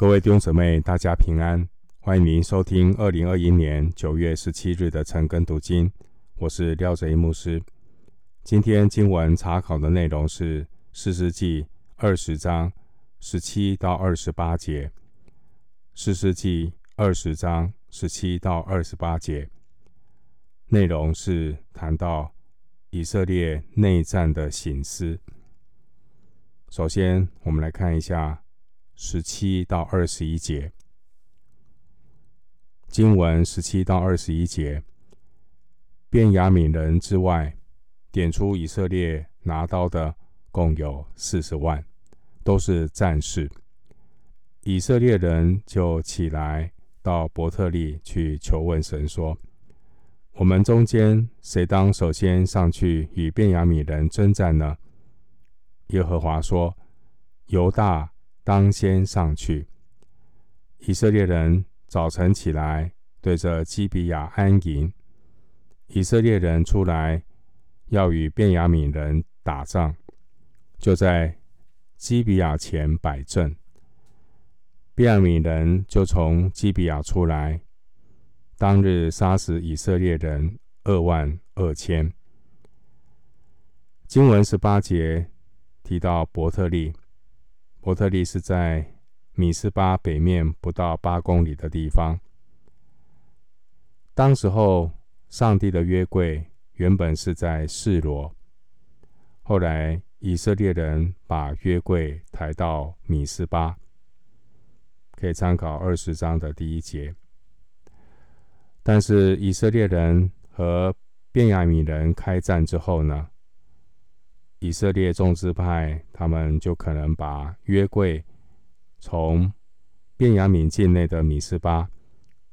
各位弟兄姊妹，大家平安！欢迎您收听二零二一年九月十七日的晨更读经。我是廖哲一牧师。今天经文查考的内容是《四世纪》二十章十七到二十八节，《四世纪》二十章十七到二十八节内容是谈到以色列内战的省思。首先，我们来看一下。十七到二十一节，经文十七到二十一节，便雅悯人之外，点出以色列拿刀的共有四十万，都是战士。以色列人就起来到伯特利去求问神，说：“我们中间谁当首先上去与便雅悯人征战呢？”耶和华说：“犹大。”当先上去。以色列人早晨起来，对着基比亚安营。以色列人出来要与便雅悯人打仗，就在基比亚前摆阵。便雅悯人就从基比亚出来，当日杀死以色列人二万二千。经文十八节提到伯特利。伯特利是在米斯巴北面不到八公里的地方。当时候，上帝的约柜原本是在示罗，后来以色列人把约柜抬到米斯巴，可以参考二十章的第一节。但是以色列人和便雅悯人开战之后呢？以色列众支派，他们就可能把约柜从便雅悯境内的米斯巴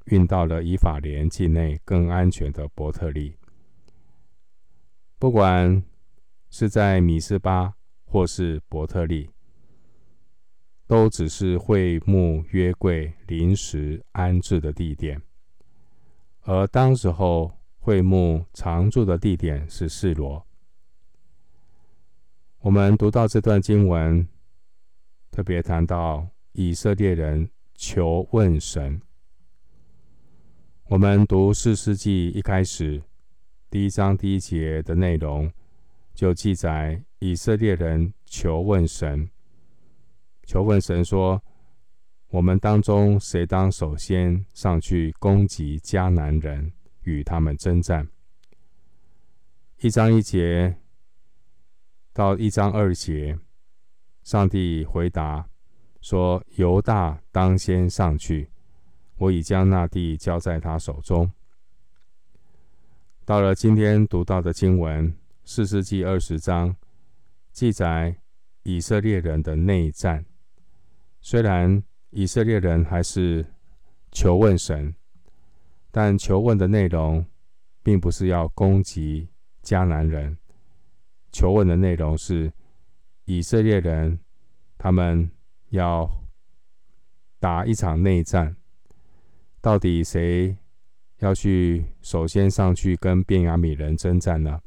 运到了以法莲境内更安全的伯特利。不管是在米斯巴或是伯特利，都只是会幕约柜临时安置的地点，而当时候会幕常住的地点是示罗。我们读到这段经文，特别谈到以色列人求问神。我们读四世纪一开始第一章第一节的内容，就记载以色列人求问神，求问神说：“我们当中谁当首先上去攻击迦南人，与他们征战？”一章一节。到一章二节，上帝回答说：“犹大当先上去，我已将那地交在他手中。”到了今天读到的经文，四世纪二十章，记载以色列人的内战。虽然以色列人还是求问神，但求问的内容，并不是要攻击迦南人。求问的内容是以色列人，他们要打一场内战，到底谁要去首先上去跟便雅悯人征战呢？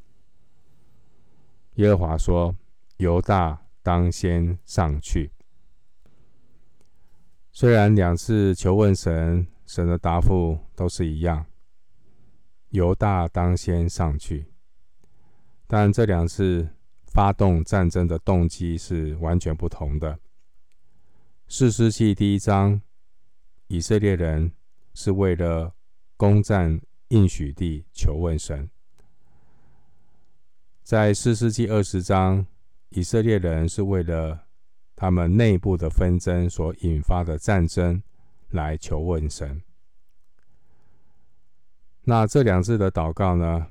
耶和华说：“犹大当先上去。”虽然两次求问神，神的答复都是一样，犹大当先上去。但这两次发动战争的动机是完全不同的。四世纪第一章，以色列人是为了攻占应许地求问神；在四世纪二十章，以色列人是为了他们内部的纷争所引发的战争来求问神。那这两次的祷告呢？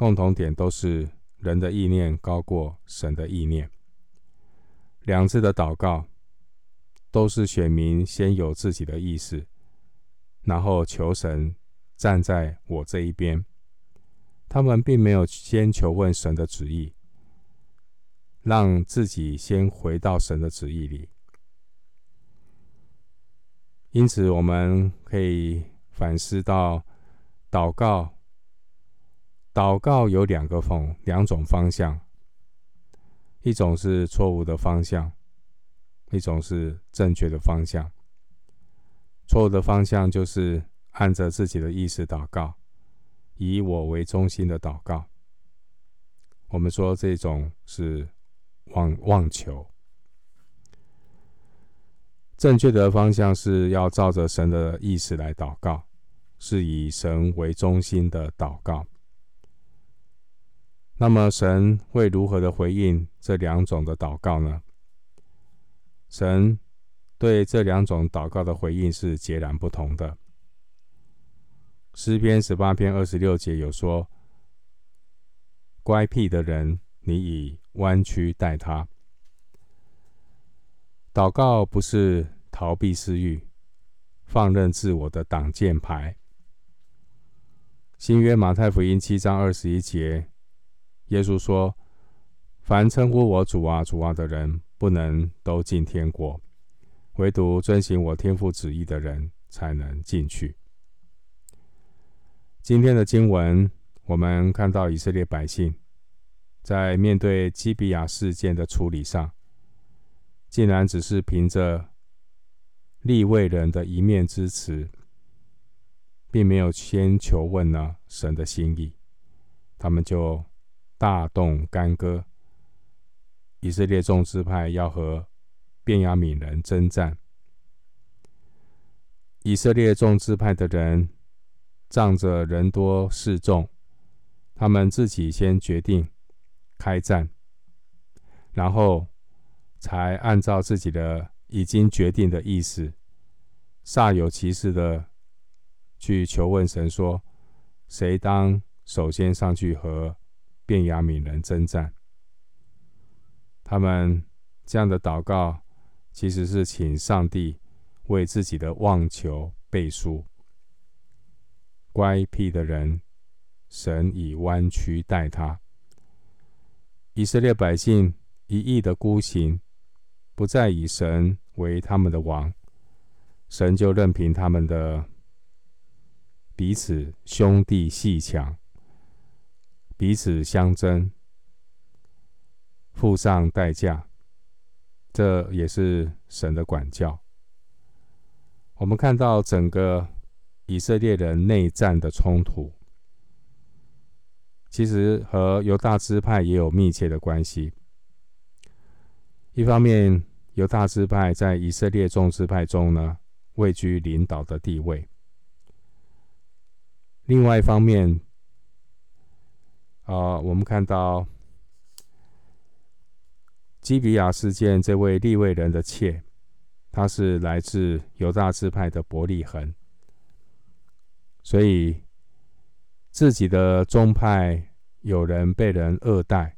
共同点都是人的意念高过神的意念。两次的祷告都是选民先有自己的意思，然后求神站在我这一边。他们并没有先求问神的旨意，让自己先回到神的旨意里。因此，我们可以反思到祷告。祷告有两个方，两种方向，一种是错误的方向，一种是正确的方向。错误的方向就是按着自己的意思祷告，以我为中心的祷告。我们说这种是妄妄求。正确的方向是要照着神的意思来祷告，是以神为中心的祷告。那么神会如何的回应这两种的祷告呢？神对这两种祷告的回应是截然不同的。诗篇十八篇二十六节有说：“乖僻的人，你以弯曲待他。”祷告不是逃避私欲、放任自我的挡箭牌。新约马太福音七章二十一节。耶稣说：“凡称呼我主啊、主啊的人，不能都进天国；唯独遵行我天父旨意的人，才能进去。”今天的经文，我们看到以色列百姓在面对基比亚事件的处理上，竟然只是凭着利未人的一面之词，并没有先求问呢神的心意，他们就。大动干戈，以色列众支派要和便雅悯人征战。以色列众支派的人仗着人多势众，他们自己先决定开战，然后才按照自己的已经决定的意思，煞有其事的去求问神说：谁当首先上去和便雅悯人征战，他们这样的祷告，其实是请上帝为自己的妄求背书。乖僻的人，神以弯曲待他。以色列百姓一意的孤行，不再以神为他们的王，神就任凭他们的彼此兄弟鬩墙。彼此相争，付上代价，这也是神的管教。我们看到整个以色列人内战的冲突，其实和犹大支派也有密切的关系。一方面，犹大支派在以色列众支派中呢，位居领导的地位；另外一方面，啊、我们看到基比亚事件，这位利未人的妾，她是来自犹大支派的伯利恒，所以自己的宗派有人被人恶待，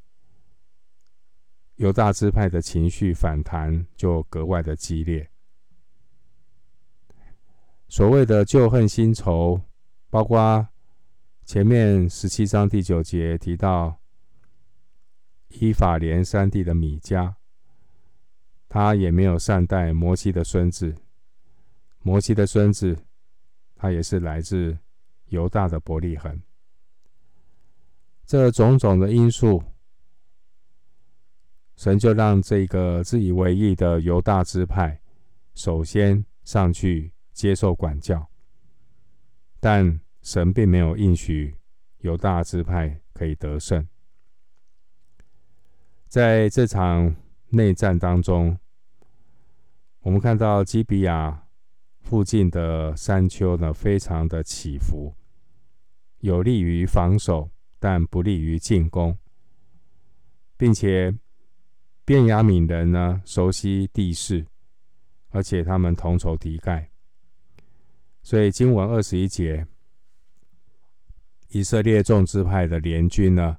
犹大支派的情绪反弹就格外的激烈。所谓的旧恨新仇，包括。前面十七章第九节提到，以法莲山地的米迦，他也没有善待摩西的孙子。摩西的孙子，他也是来自犹大的伯利恒。这种种的因素，神就让这个自以为义的犹大支派，首先上去接受管教，但。神并没有应许犹大支派可以得胜。在这场内战当中，我们看到基比亚附近的山丘呢，非常的起伏，有利于防守，但不利于进攻，并且便雅悯人呢，熟悉地势，而且他们同仇敌忾，所以经文二十一节。以色列众支派的联军呢，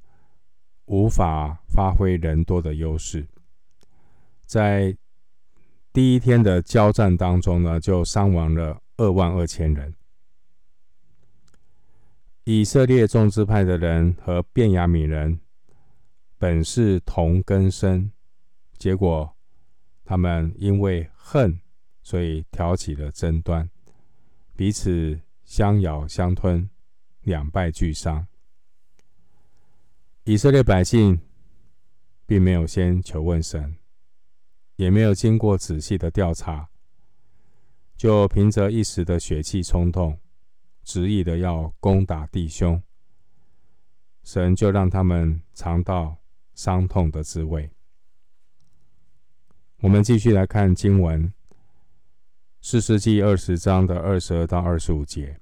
无法发挥人多的优势，在第一天的交战当中呢，就伤亡了二万二千人。以色列众支派的人和便雅悯人本是同根生，结果他们因为恨，所以挑起了争端，彼此相咬相吞。两败俱伤。以色列百姓并没有先求问神，也没有经过仔细的调查，就凭着一时的血气冲动，执意的要攻打弟兄，神就让他们尝到伤痛的滋味。我们继续来看经文，四世纪二十章的二十二到二十五节，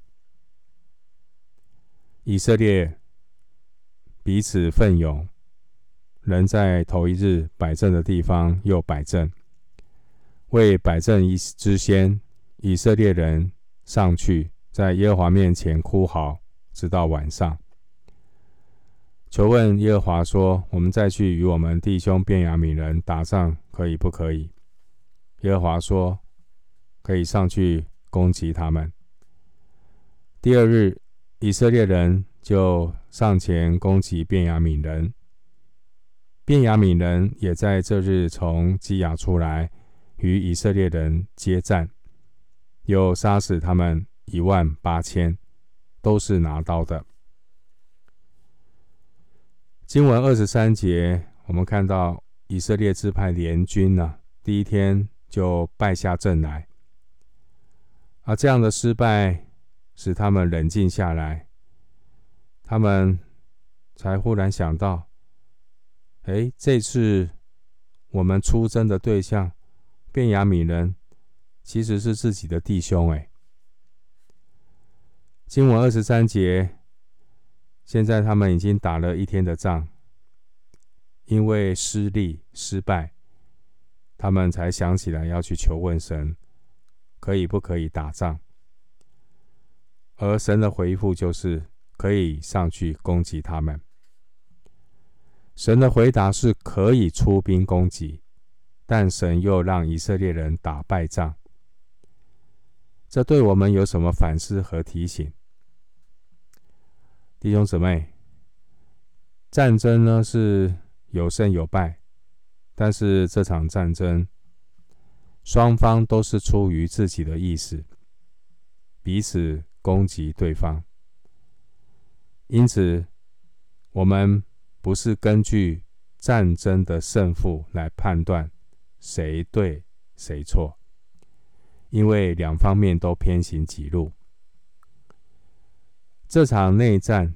以色列彼此奋勇，人在头一日摆正的地方又摆正，为摆正一之先。以色列人上去，在耶和华面前哭嚎，直到晚上，求问耶和华说：“我们再去与我们弟兄便雅悯人打仗，可以不可以？”耶和华说：“可以上去攻击他们。”第二日，以色列人就上前攻击便雅悯人，便雅悯人也在这日从基亚出来，与以色列人接战。又杀死他们一万八千，都是拿刀的。经文二十三节，我们看到以色列支派联军呢、第一天就败下阵来。而这样的失败使他们冷静下来，他们才忽然想到：哎，这次我们出征的对象，便雅悯人。其实是自己的弟兄哎。经文二十三节，现在他们已经打了一天的仗，因为失利失败，他们才想起来要去求问神，可以不可以打仗？而神的回复就是可以上去攻击他们。神的回答是可以出兵攻击，但神又让以色列人打败仗。这对我们有什么反思和提醒？弟兄姊妹，战争呢是有胜有败，但是这场战争双方都是出于自己的意思，彼此攻击对方。因此，我们不是根据战争的胜负来判断谁对谁错。因为两方面都偏行己路，这场内战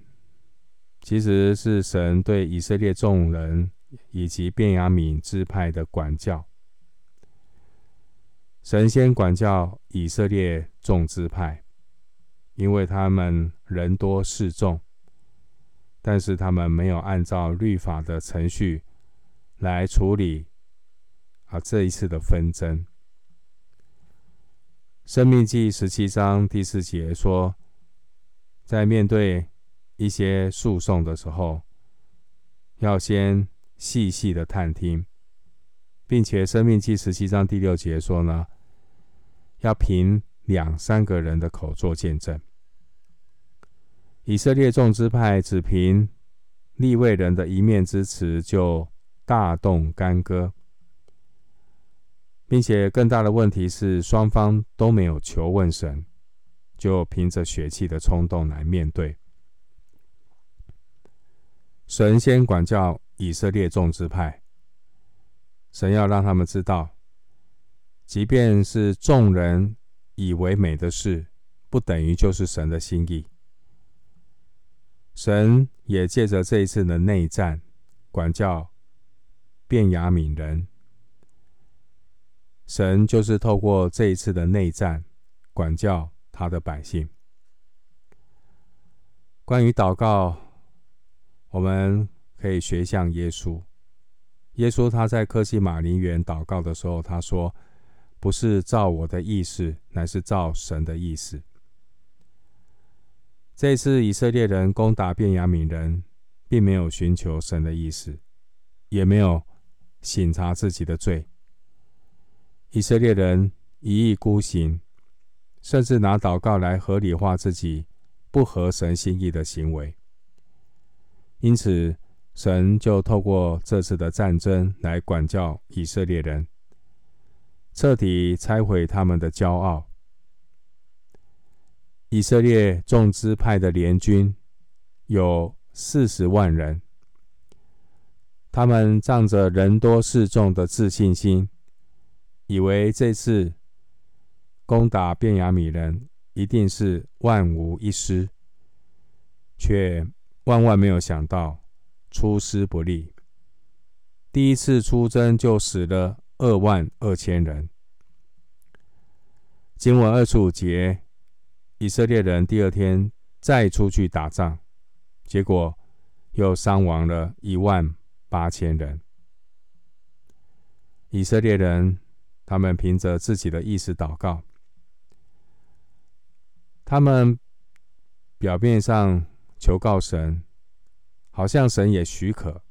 其实是神对以色列众人以及便雅悯支派的管教。神先管教以色列众支派，因为他们人多势众，但是他们没有按照律法的程序来处理啊这一次的纷争。生命记十七章第四节说，在面对一些诉讼的时候，要先细细的探听，并且生命记十七章第六节说呢，要凭两三个人的口做见证。以色列众支派只凭利未人的一面之词就大动干戈。并且更大的问题是，双方都没有求问神，就凭着血气的冲动来面对。神先管教以色列众支派，神要让他们知道，即便是众人以为美的事，不等于就是神的心意。神也借着这一次的内战，管教便雅悯人。神就是透过这一次的内战，管教他的百姓。关于祷告，我们可以学像耶稣。耶稣他在客西马尼园祷告的时候，他说：“不是照我的意思，乃是照神的意思。”这次以色列人攻打便雅悯人，并没有寻求神的意思，也没有省察自己的罪。以色列人一意孤行，甚至拿祷告来合理化自己不合神心意的行为。因此，神就透过这次的战争来管教以色列人，彻底拆毁他们的骄傲。以色列众支派的联军有四十万人，他们仗着人多势众的自信心。以为这次攻打便雅悯人，一定是万无一失，却万万没有想到出师不利。第一次出征就死了二万二千人。经文二十五节，以色列人第二天再出去打仗，结果又伤亡了一万八千人。以色列人，他们凭着自己的意识祷告，他们表面上求告神，好像神也许可，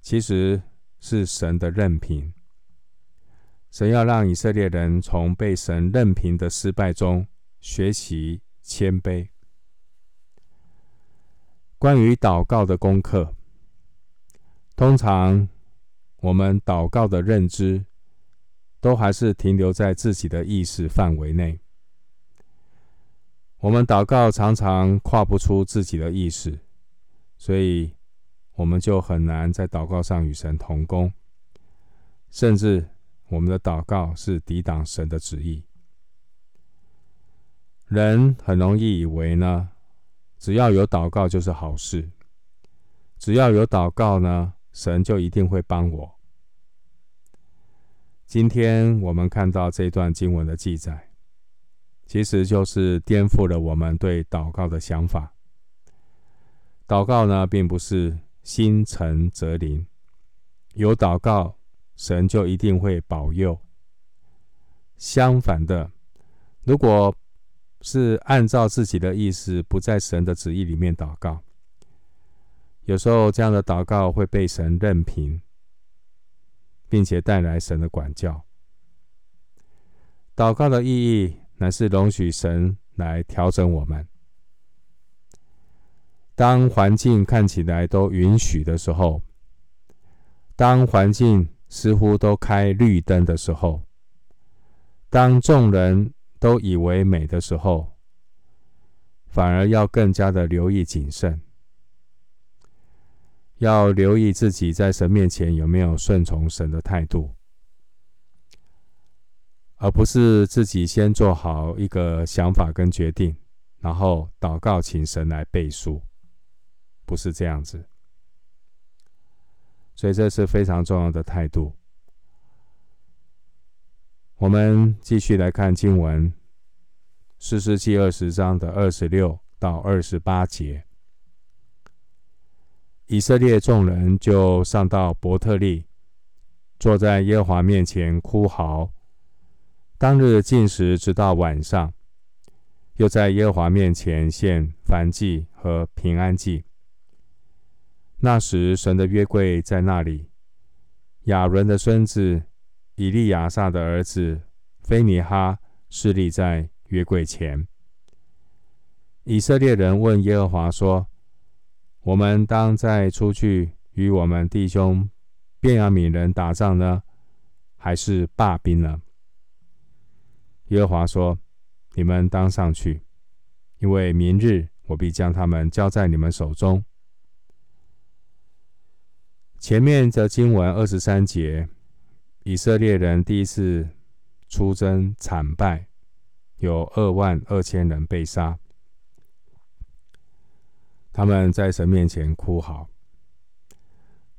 其实是神的任凭。神要让以色列人从被神任凭的失败中学习谦卑。关于祷告的功课，通常我们祷告的认知都还是停留在自己的意识范围内。我们祷告常常跨不出自己的意识，所以我们就很难在祷告上与神同工，甚至。我们的祷告是抵挡神的旨意。人很容易以为呢，只要有祷告就是好事，只要有祷告呢，神就一定会帮我。今天我们看到这段经文的记载，其实就是颠覆了我们对祷告的想法。祷告呢，并不是心诚则灵，有祷告。神就一定会保佑。相反的，如果是按照自己的意思，不在神的旨意里面祷告，有时候这样的祷告会被神任凭，并且带来神的管教。祷告的意义乃是容许神来调整我们。当环境看起来都允许的时候，当环境似乎都开绿灯的时候，当众人都以为美的时候，反而要更加的留意谨慎，要留意自己在神面前有没有顺从神的态度，而不是自己先做好一个想法跟决定，然后祷告请神来背书，不是这样子。所以这是非常重要的态度。我们继续来看经文，《四世纪》二十章的二十六到二十八节。以色列众人就上到伯特利，坐在耶和华面前哭嚎。当日进食直到晚上，又在耶和华面前献燔祭和平安祭。那时，神的约柜在那里。亚伦的孙子以利亚撒的儿子非尼哈侍立在约柜前。以色列人问耶和华说：“我们当再出去与我们弟兄便雅悯人打仗呢，还是罢兵呢？”耶和华说：“你们当上去，因为明日我必将他们交在你们手中。”前面的经文二十三节，以色列人第一次出征惨败，有二万二千人被杀，他们在神面前哭嚎。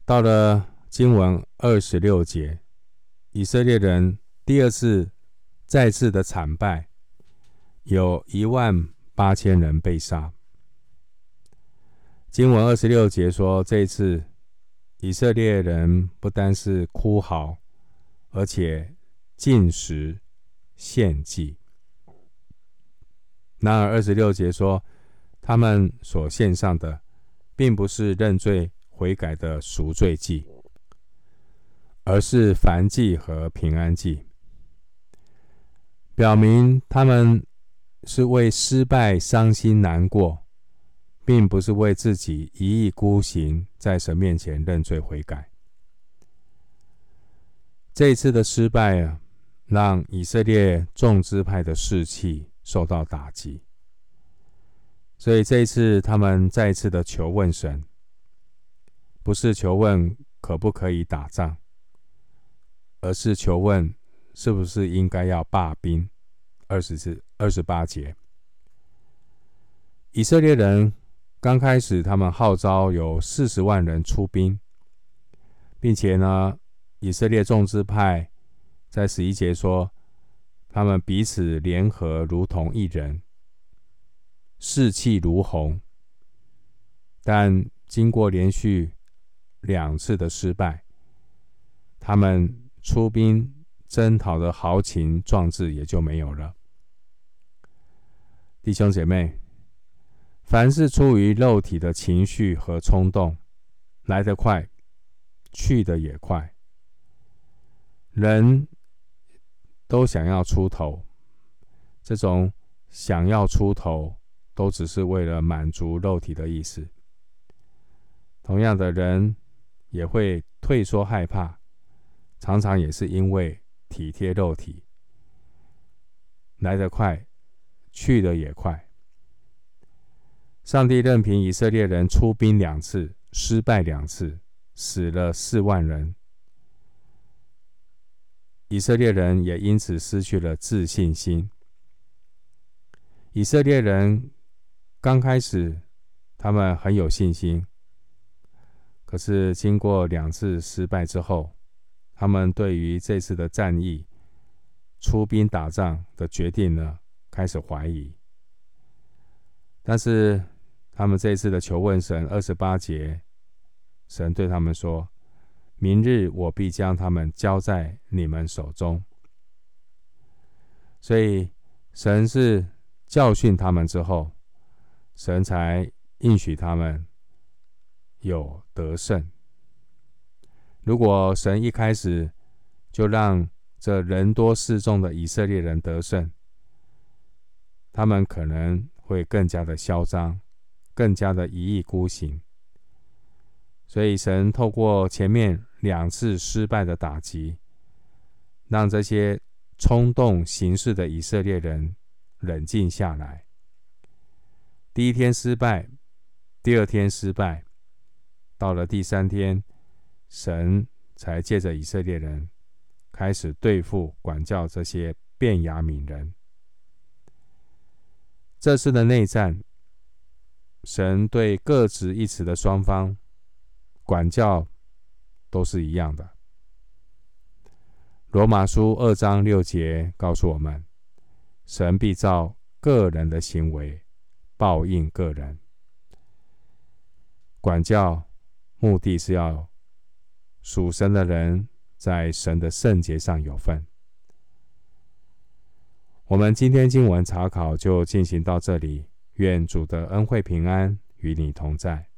到了经文二十六节，以色列人第二次再次的惨败，有一万八千人被杀。经文二十六节说，这一次。以色列人不单是哭嚎，而且禁食献祭。然而二十六节说，他们所献上的，并不是认罪悔改的赎罪祭，而是燔祭和平安祭，表明他们是为失败伤心难过。并不是为自己一意孤行，在神面前认罪悔改。这一次的失败啊，让以色列众支派的士气受到打击。所以这一次，他们再次的求问神，不是求问可不可以打仗，而是求问是不是应该要罢兵，二十至二十八节。以色列人刚开始，他们号召有四十万人出兵，并且呢，以色列众支派在十一节说，他们彼此联合，如同一人，士气如虹。但经过连续两次的失败，他们出兵征讨的豪情壮志也就没有了。弟兄姐妹，凡是出于肉体的情绪和冲动，来得快，去得也快。人都想要出头，这种想要出头，都只是为了满足肉体的意思。同样的人也会退缩害怕，常常也是因为体贴肉体，来得快，去得也快。上帝任凭以色列人出兵两次，失败两次，死了四万人。以色列人也因此失去了自信心。以色列人刚开始，他们很有信心。可是，经过两次失败之后，他们对于这次的战役、出兵打仗的决定呢，开始怀疑。但是，他们这一次的求问神二十八节，神对他们说：“明日我必将他们交在你们手中。”所以，神是教训他们之后，神才应许他们。有得胜。如果神一开始就让这人多势众的以色列人得胜，他们可能会更加的嚣张，更加的一意孤行。所以神透过前面两次失败的打击，让这些冲动行事的以色列人冷静下来。第一天失败，第二天失败。到了第三天，神才借着以色列人开始对付、管教这些便雅悯人。这次的内战，神对各执一词的双方管教都是一样的。罗马书二章六节告诉我们：神必照个人的行为报应个人。管教。目的是要属神的人在神的圣洁上有份。我们今天经文查考就进行到这里，愿主的恩惠平安与你同在。